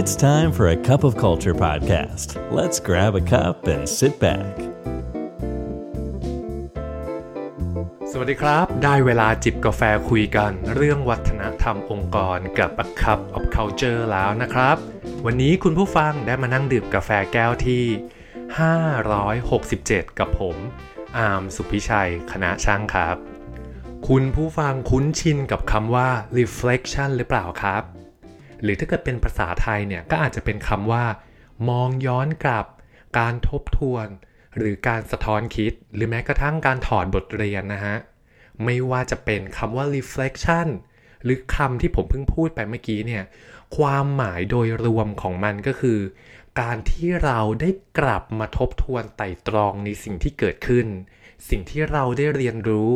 It's time for a cup of culture podcast. Let's grab a cup and sit back. สวัสดีครับ ได้เวลาจิบกาแฟคุยกัน เรื่องวัฒนธรรมองค์กรกับ A Cup of Culture แล้วนะครับ วันนี้คุณผู้ฟังได้มานั่งดื่มกาแฟแก้วที่ 567 กับผม อาร์มสุพิชัย คณะช่างครับ คุณผู้ฟังคุ้นชินกับคำว่า reflection หรือเปล่าครับ หรือถ้าเกิดเป็นภาษาไทยเนี่ยก็อาจจะเป็นคำว่า มองย้อนกลับ การทบทวน หรือการสะท้อนคิด หรือแม้กระทั่งการถอดบทเรียนนะฮะ ไม่ว่าจะเป็นคำว่า reflection หรือคำที่ผมเพิ่งพูดไปเมื่อกี้เนี่ย ความหมายโดยรวมของมันก็คือ การที่เราได้กลับมาทบทวนไต่ตรองในสิ่งที่เกิดขึ้น สิ่งที่เราได้เรียนรู้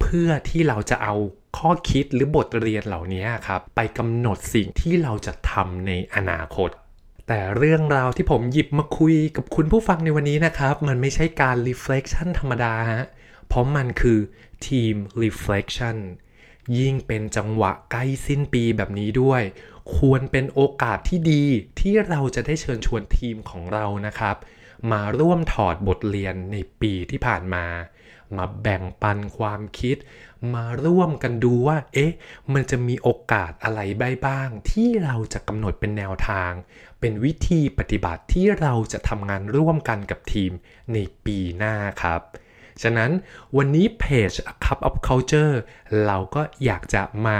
เพื่อที่เราจะเอา ข้อคิดหรือบทเรียนเหล่านี้ครับ ไปกำหนดสิ่งที่เราจะทำในอนาคต แต่เรื่องราวที่ผมหยิบมาคุยกับคุณผู้ฟังในวันนี้นะครับ มันไม่ใช่การ reflection ธรรมดาฮะเพราะมันคือ team reflection ยิ่งเป็นจังหวะใกล้สิ้นปีแบบนี้ด้วย ควรเป็นโอกาสที่ดีที่เราจะได้เชิญชวนทีมของเรานะครับ มาร่วมถอดบทเรียนในปีที่ผ่านมา มาแบ่งปันความคิด มาร่วมกันดูว่า เอ๊ะ มันจะมีโอกาสอะไรบ้าง ที่เราจะกำหนดเป็นแนวทาง เป็นวิธีปฏิบัติที่เราจะทำงานร่วมกันกับทีมในปีหน้าครับ ฉะนั้นวันนี้เพจ Cup of Culture เราก็อยากจะมา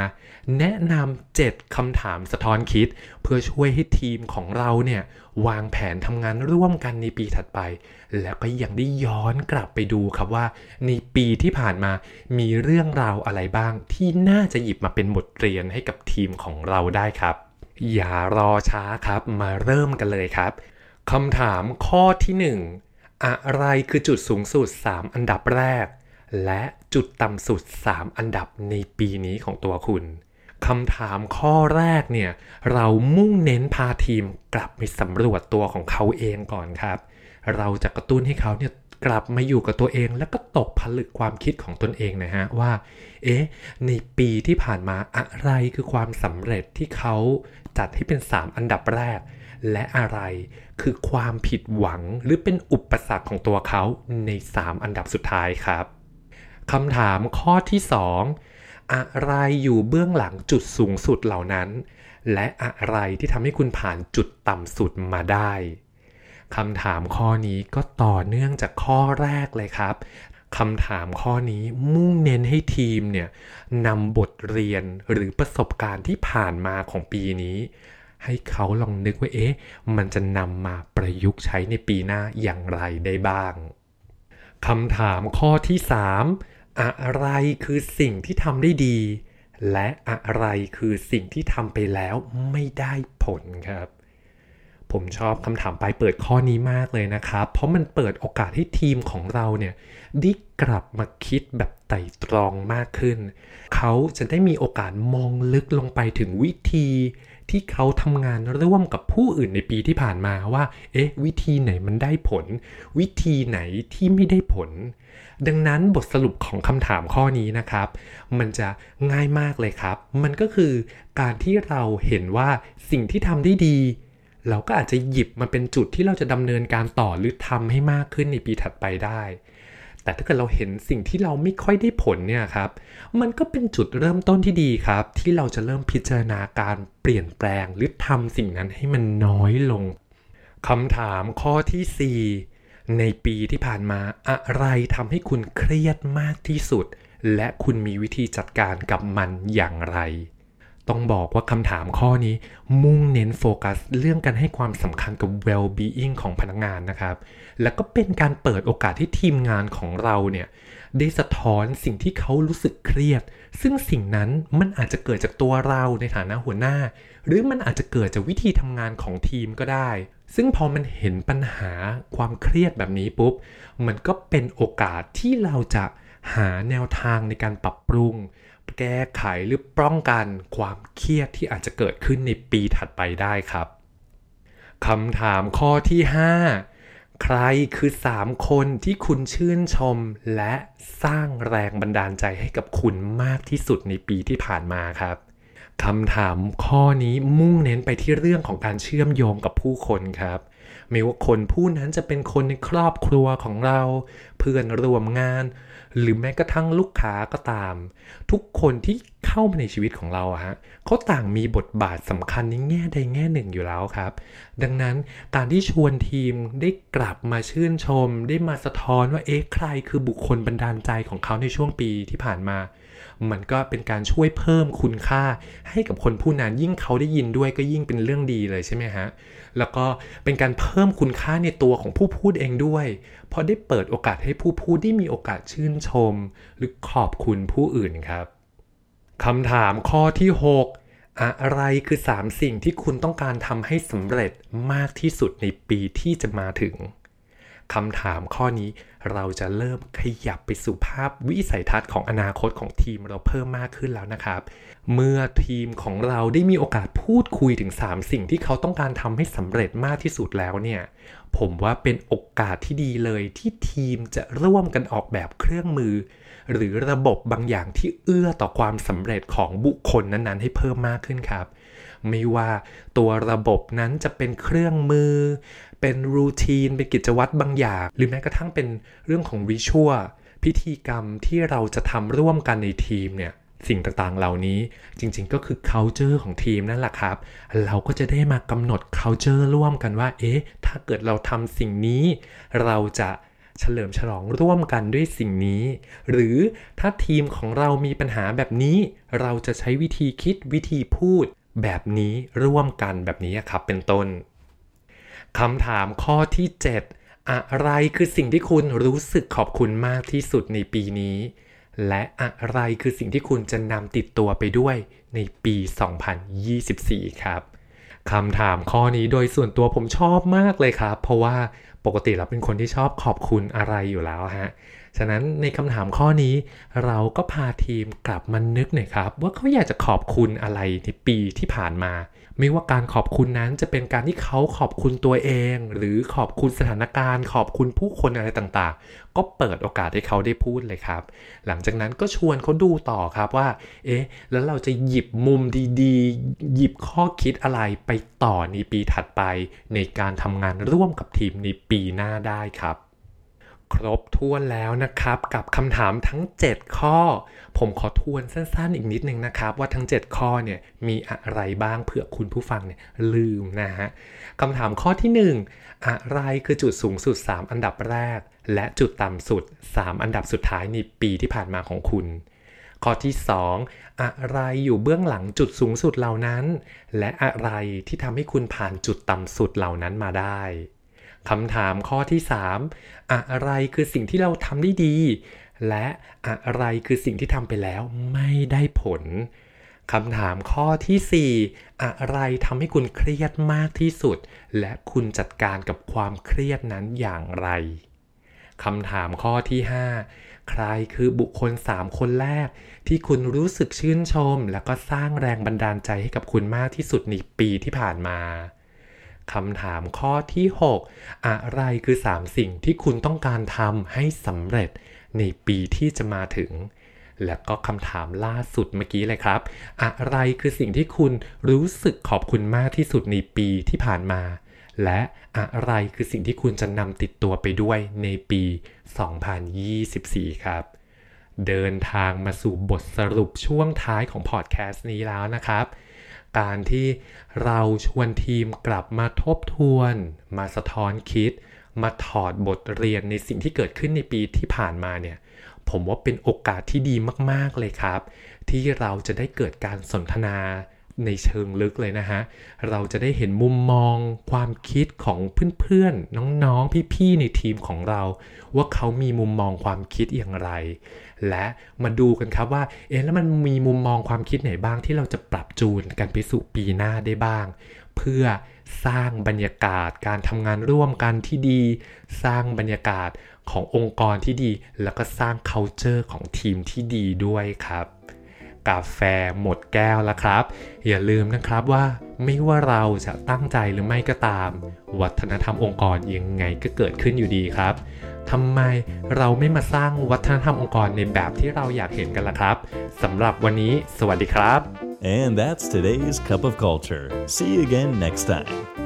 แนะนำ7คำถามสะท้อนคิด เพื่อช่วยให้ทีมของเราเนี่ยวางแผนทำงานร่วมกันในปีถัดไป แล้วก็ยังได้ย้อนกลับไปดูครับว่า ในปีที่ผ่านมามีเรื่องราวอะไรบ้างที่น่าจะหยิบมาเป็นบทเรียนให้กับทีมของเราได้ครับ อย่ารอช้าครับมาเริ่มกันเลยครับคำถามข้อที่ 1 อะไรคือจุดสูงสุด 3 อันดับแรก และจุดต่ำสุด 3 อันดับในปีนี้ของตัวคุณคำถามข้อแรกเนี่ย เรามุ่งเน้นพาทีมกลับไปสำรวจตัวของเขาเองก่อนครับ เราจะกระตุ้นให้เขาเนี่ยกลับมาอยู่กับตัวเองแล้วก็ตกผลึกความคิดของตนเองนะฮะว่า เอ๊ะ ในปีที่ผ่านมาอะไรคือความสำเร็จที่เขาจัดให้เป็น 3 อันดับแรก และอะไรคือความผิดหวังหรือเป็นอุปสรรคของตัวเขาใน 3 อันดับสุดท้ายครับคำถามข้อที่ 2 อะไรอยู่เบื้องหลังจุดสูงสุดเหล่านั้น และอะไรที่ทำให้คุณผ่านจุดต่ำสุดมาได้คำถามข้อนี้ก็ต่อเนื่องจากข้อแรกเลยครับคำถามข้อนี้มุ่งเน้นให้ทีมเนี่ยนำบทเรียนหรือประสบการณ์ที่ผ่านมาของปีนี้ ให้เขาลองนึกว่าเอ๊ะมันจะนำมาประยุกต์ใช้ในปีหน้าอย่างไรได้บ้างคำถามข้อที่ 3 อะไรคือสิ่งที่ทำได้ดี และอะไรคือสิ่งที่ทำไปแล้วไม่ได้ผลครับ ผมชอบคำถามปลายเปิดข้อนี้มากเลยนะครับ เพราะมันเปิดโอกาสให้ทีมของเราเนี่ยได้กลับมาคิดแบบไต่ตรองมากขึ้น เขาจะได้มีโอกาสมองลึกลงไปถึงวิธี ที่เขาทำงานร่วมกับผู้อื่นในปีที่ผ่านมาว่า เอ๊ะ วิธีไหนมันได้ผล วิธีไหนที่ไม่ได้ผล ดังนั้นบทสรุปของคำถามข้อนี้นะครับ มันจะง่ายมากเลยครับ มันก็คือการที่เราเห็นว่าสิ่งที่ทำได้ดี เราก็อาจจะหยิบมาเป็นจุดที่เราจะดำเนินการต่อหรือทำให้มากขึ้นในปีถัดไปได้ แต่ถ้าเกิดเราเห็นสิ่งที่เราไม่ค่อยได้ผลเนี่ยครับ มันก็เป็นจุดเริ่มต้นที่ดีครับ ที่เราจะเริ่มพิจารณาการเปลี่ยนแปลงหรือทำสิ่งนั้นให้มันน้อยลงคำถามข้อที่ 4 ในปีที่ผ่านมาอะไรทำให้คุณเครียดมากที่สุด และคุณมีวิธีจัดการกับมันอย่างไร ต้องบอกว่าคำถามข้อนี้มุ่งเน้นโฟกัสเรื่องการให้ความสำคัญกับ well-being ของพนักงานนะครับ แล้วก็เป็นการเปิดโอกาสให้ทีมงานของเราเนี่ยได้สะท้อนสิ่งที่เขารู้สึกเครียด ซึ่งสิ่งนั้นมันอาจจะเกิดจากตัวเราในฐานะหัวหน้า หรือมันอาจจะเกิดจากวิธีทำงานของทีมก็ได้ ซึ่งพอมันเห็นปัญหาความเครียดแบบนี้ปุ๊บ มันก็เป็นโอกาสที่เราจะหาแนวทางในการปรับปรุง แก้ไขหรือป้องกันความเครียดที่อาจจะเกิดขึ้นในปีถัดไปได้ครับคำถามข้อที่ 5 ใครคือ 3 คนที่คุณชื่นชม และสร้างแรงบันดาลใจให้กับคุณมากที่สุดในปีที่ผ่านมาครับคำถามข้อนี้มุ่งเน้นไปที่เรื่องของการเชื่อมโยงกับผู้คนครับ ไม่ว่าคนผู้นั้นจะเป็นคนในครอบครัวของเรา เพื่อนร่วมงาน หรือแม้กระทั่งลูกค้าก็ตาม ทุกคนที่เข้ามาในชีวิตของเราฮะเขาต่างมีบทบาทสำคัญในแง่ใดแง่หนึ่งอยู่แล้วครับ ดังนั้นการที่ชวนทีมได้กลับมาชื่นชม ได้มาสะท้อนว่าเอ๊ะใครคือบุคคลบันดาลใจของเขาในช่วงปีที่ผ่านมา มันก็เป็นการช่วยเพิ่มคุณค่าให้กับคนผู้นั้นยิ่งเขาได้ยินด้วยก็ยิ่งเป็นเรื่องดีเลยใช่ไหมฮะ แล้วก็เป็นการเพิ่มคุณค่าในตัวของผู้พูดเองด้วยเพราะได้เปิดโอกาสให้ผู้พูดได้มีโอกาสชื่นชม หรือขอบคุณผู้อื่นครับคำถามข้อที่ 6อะไรคือ 3 สิ่งที่คุณต้องการทำให้สำเร็จมากที่สุดในปีที่จะมาถึง คำถามข้อนี้เราจะเริ่มขยับไปสู่ภาพวิสัยทัศน์ของอนาคตของทีมเราเพิ่มมากขึ้นแล้วนะครับ เมื่อทีมของเราได้มีโอกาสพูดคุยถึง 3 สิ่งที่เขาต้องการทำให้สำเร็จมากที่สุดแล้วเนี่ย ผมว่าเป็นโอกาสที่ดีเลยที่ทีมจะร่วมกันออกแบบเครื่องมือ หรือระบบบางอย่างที่เอื้อต่อความสำเร็จของบุคคลนั้นๆ ให้เพิ่มมากขึ้นครับไม่ว่าตัวระบบนั้นจะเป็นเครื่องมือ เป็นรูทีนเป็นกิจวัตรบางอย่าง หรือแม้กระทั่งเป็นเรื่องของริชวลพิธีกรรมที่เราจะทำร่วมกันในทีมเนี่ยสิ่งต่างๆ เหล่านี้จริงๆ ก็คือ culture ของทีมนั่นแหละครับ เราก็จะได้มากำหนด culture ร่วมกันว่า เอ๊ะ ถ้าเกิดเราทำสิ่งนี้ เราจะเฉลิมฉลองร่วมกันด้วยสิ่งนี้ หรือถ้าทีมของเรามีปัญหาแบบนี้ เราจะใช้วิธีคิดวิธีพูดแบบนี้ร่วมกันแบบนี้ครับ เป็นต้น คำถามข้อที่ 7 อะไรคือสิ่งที่คุณรู้สึกขอบคุณมากที่สุดในปีนี้ และอะไรคือสิ่งที่คุณจะนำติดตัวไปด้วยในปี 2024 ครับคำถามข้อนี้โดยส่วนตัวผมชอบมากเลยครับ เพราะว่าปกติเราเป็นคนที่ชอบขอบคุณอะไรอยู่แล้วฮะ ฉะนั้นในคำถามข้อนี้เราก็พาทีมกลับมานึกหน่อยครับ ว่าเขาอยากจะขอบคุณอะไรในปีที่ผ่านมา ไม่ว่าการขอบคุณนั้นจะเป็นการที่เขาขอบคุณตัวเอง หรือขอบคุณสถานการณ์ ขอบคุณผู้คนอะไรต่างๆ ก็เปิดโอกาสให้เขาได้พูดเลยครับ หลังจากนั้นก็ชวนเขาดูต่อครับว่า เอ๊ะ แล้วเราจะหยิบมุมดีๆ หยิบข้อคิดอะไรไปต่อในปีถัดไป ในการทำงานร่วมกับทีมในปีหน้าได้ครับ ครบถ้วนแล้วนะครับ กับคำถามทั้ง 7 ข้อ ผมขอทวนสั้นๆอีกนิดนึงนะครับ ว่าทั้ง 7 ข้อเนี่ยมีอะไรบ้างเผื่อคุณผู้ฟังเนี่ยลืมนะฮะคำถามข้อที่ 1 อะไรคือจุดสูงสุด 3 อันดับแรก และจุดต่ำสุด 3 อันดับสุดท้ายในปีที่ผ่านมาของคุณข้อที่ 2 อะไรอยู่เบื้องหลังจุดสูงสุดเหล่านั้น และอะไรที่ทำให้คุณผ่านจุดต่ำสุดเหล่านั้นมาได้ คำถามข้อที่ 3 อะไรคือสิ่งที่เราทำได้ดี และอะไรคือสิ่งที่ทำไปแล้วไม่ได้ผลคำถามข้อที่ 4 อะไรทำให้คุณเครียดมากที่สุด และคุณจัดการกับความเครียดนั้นอย่างไรคำถามข้อที่ 5 ใครคือบุคคล 3 คนแรก ที่คุณรู้สึกชื่นชม และก็สร้างแรงบันดาลใจให้กับคุณมากที่สุดในปีที่ผ่านมา คำถามข้อที่ 6 อะไรคือ 3 สิ่งที่คุณต้องการทำให้สำเร็จในปีที่จะมาถึง และก็คำถามล่าสุดเมื่อกี้เลยครับ อะไรคือสิ่งที่คุณรู้สึกขอบคุณมากที่สุดในปีที่ผ่านมา และอะไรคือสิ่งที่คุณจะนำติดตัวไปด้วยในปี 2024 ครับเดินทางมาสู่บทสรุปช่วงท้ายของพอดแคสต์นี้แล้วนะครับ การที่เราชวนทีมกลับมาทบทวน มาสะท้อนคิด มาถอดบทเรียนในสิ่งที่เกิดขึ้นในปีที่ผ่านมาเนี่ยผมว่าเป็นโอกาสที่ดีมาก ๆ เลยครับ ที่เราจะได้เกิดการสนทนา ในเชิงลึกเลยนะฮะ เราจะได้เห็นมุมมองความคิดของเพื่อนๆ น้องๆ พี่ๆ ในทีมของเรา ว่าเขามีมุมมองความคิดอย่างไร และมาดูกันครับว่า เอ๊ะแล้วมันมีมุมมองความคิดไหนบ้างที่เราจะปรับจูนกันไปสู่ปีหน้าได้บ้าง เพื่อสร้างบรรยากาศการทำงานร่วมกันที่ดี สร้างบรรยากาศขององค์กรที่ดี แล้วก็สร้าง culture ของทีมที่ดีด้วยครับ กาแฟหมดแก้วแล้วครับ อย่าลืมนะครับว่าไม่ว่าเราจะตั้งใจหรือไม่ก็ตาม วัฒนธรรมองค์กรยังไงก็เกิดขึ้นอยู่ดีครับทำไมเราไม่มาสร้างวัฒนธรรมองค์กรในแบบที่เราอยากเห็นกันล่ะครับสำหรับวันนี้สวัสดีครับ And that's today's Cup of Culture. See you again next time.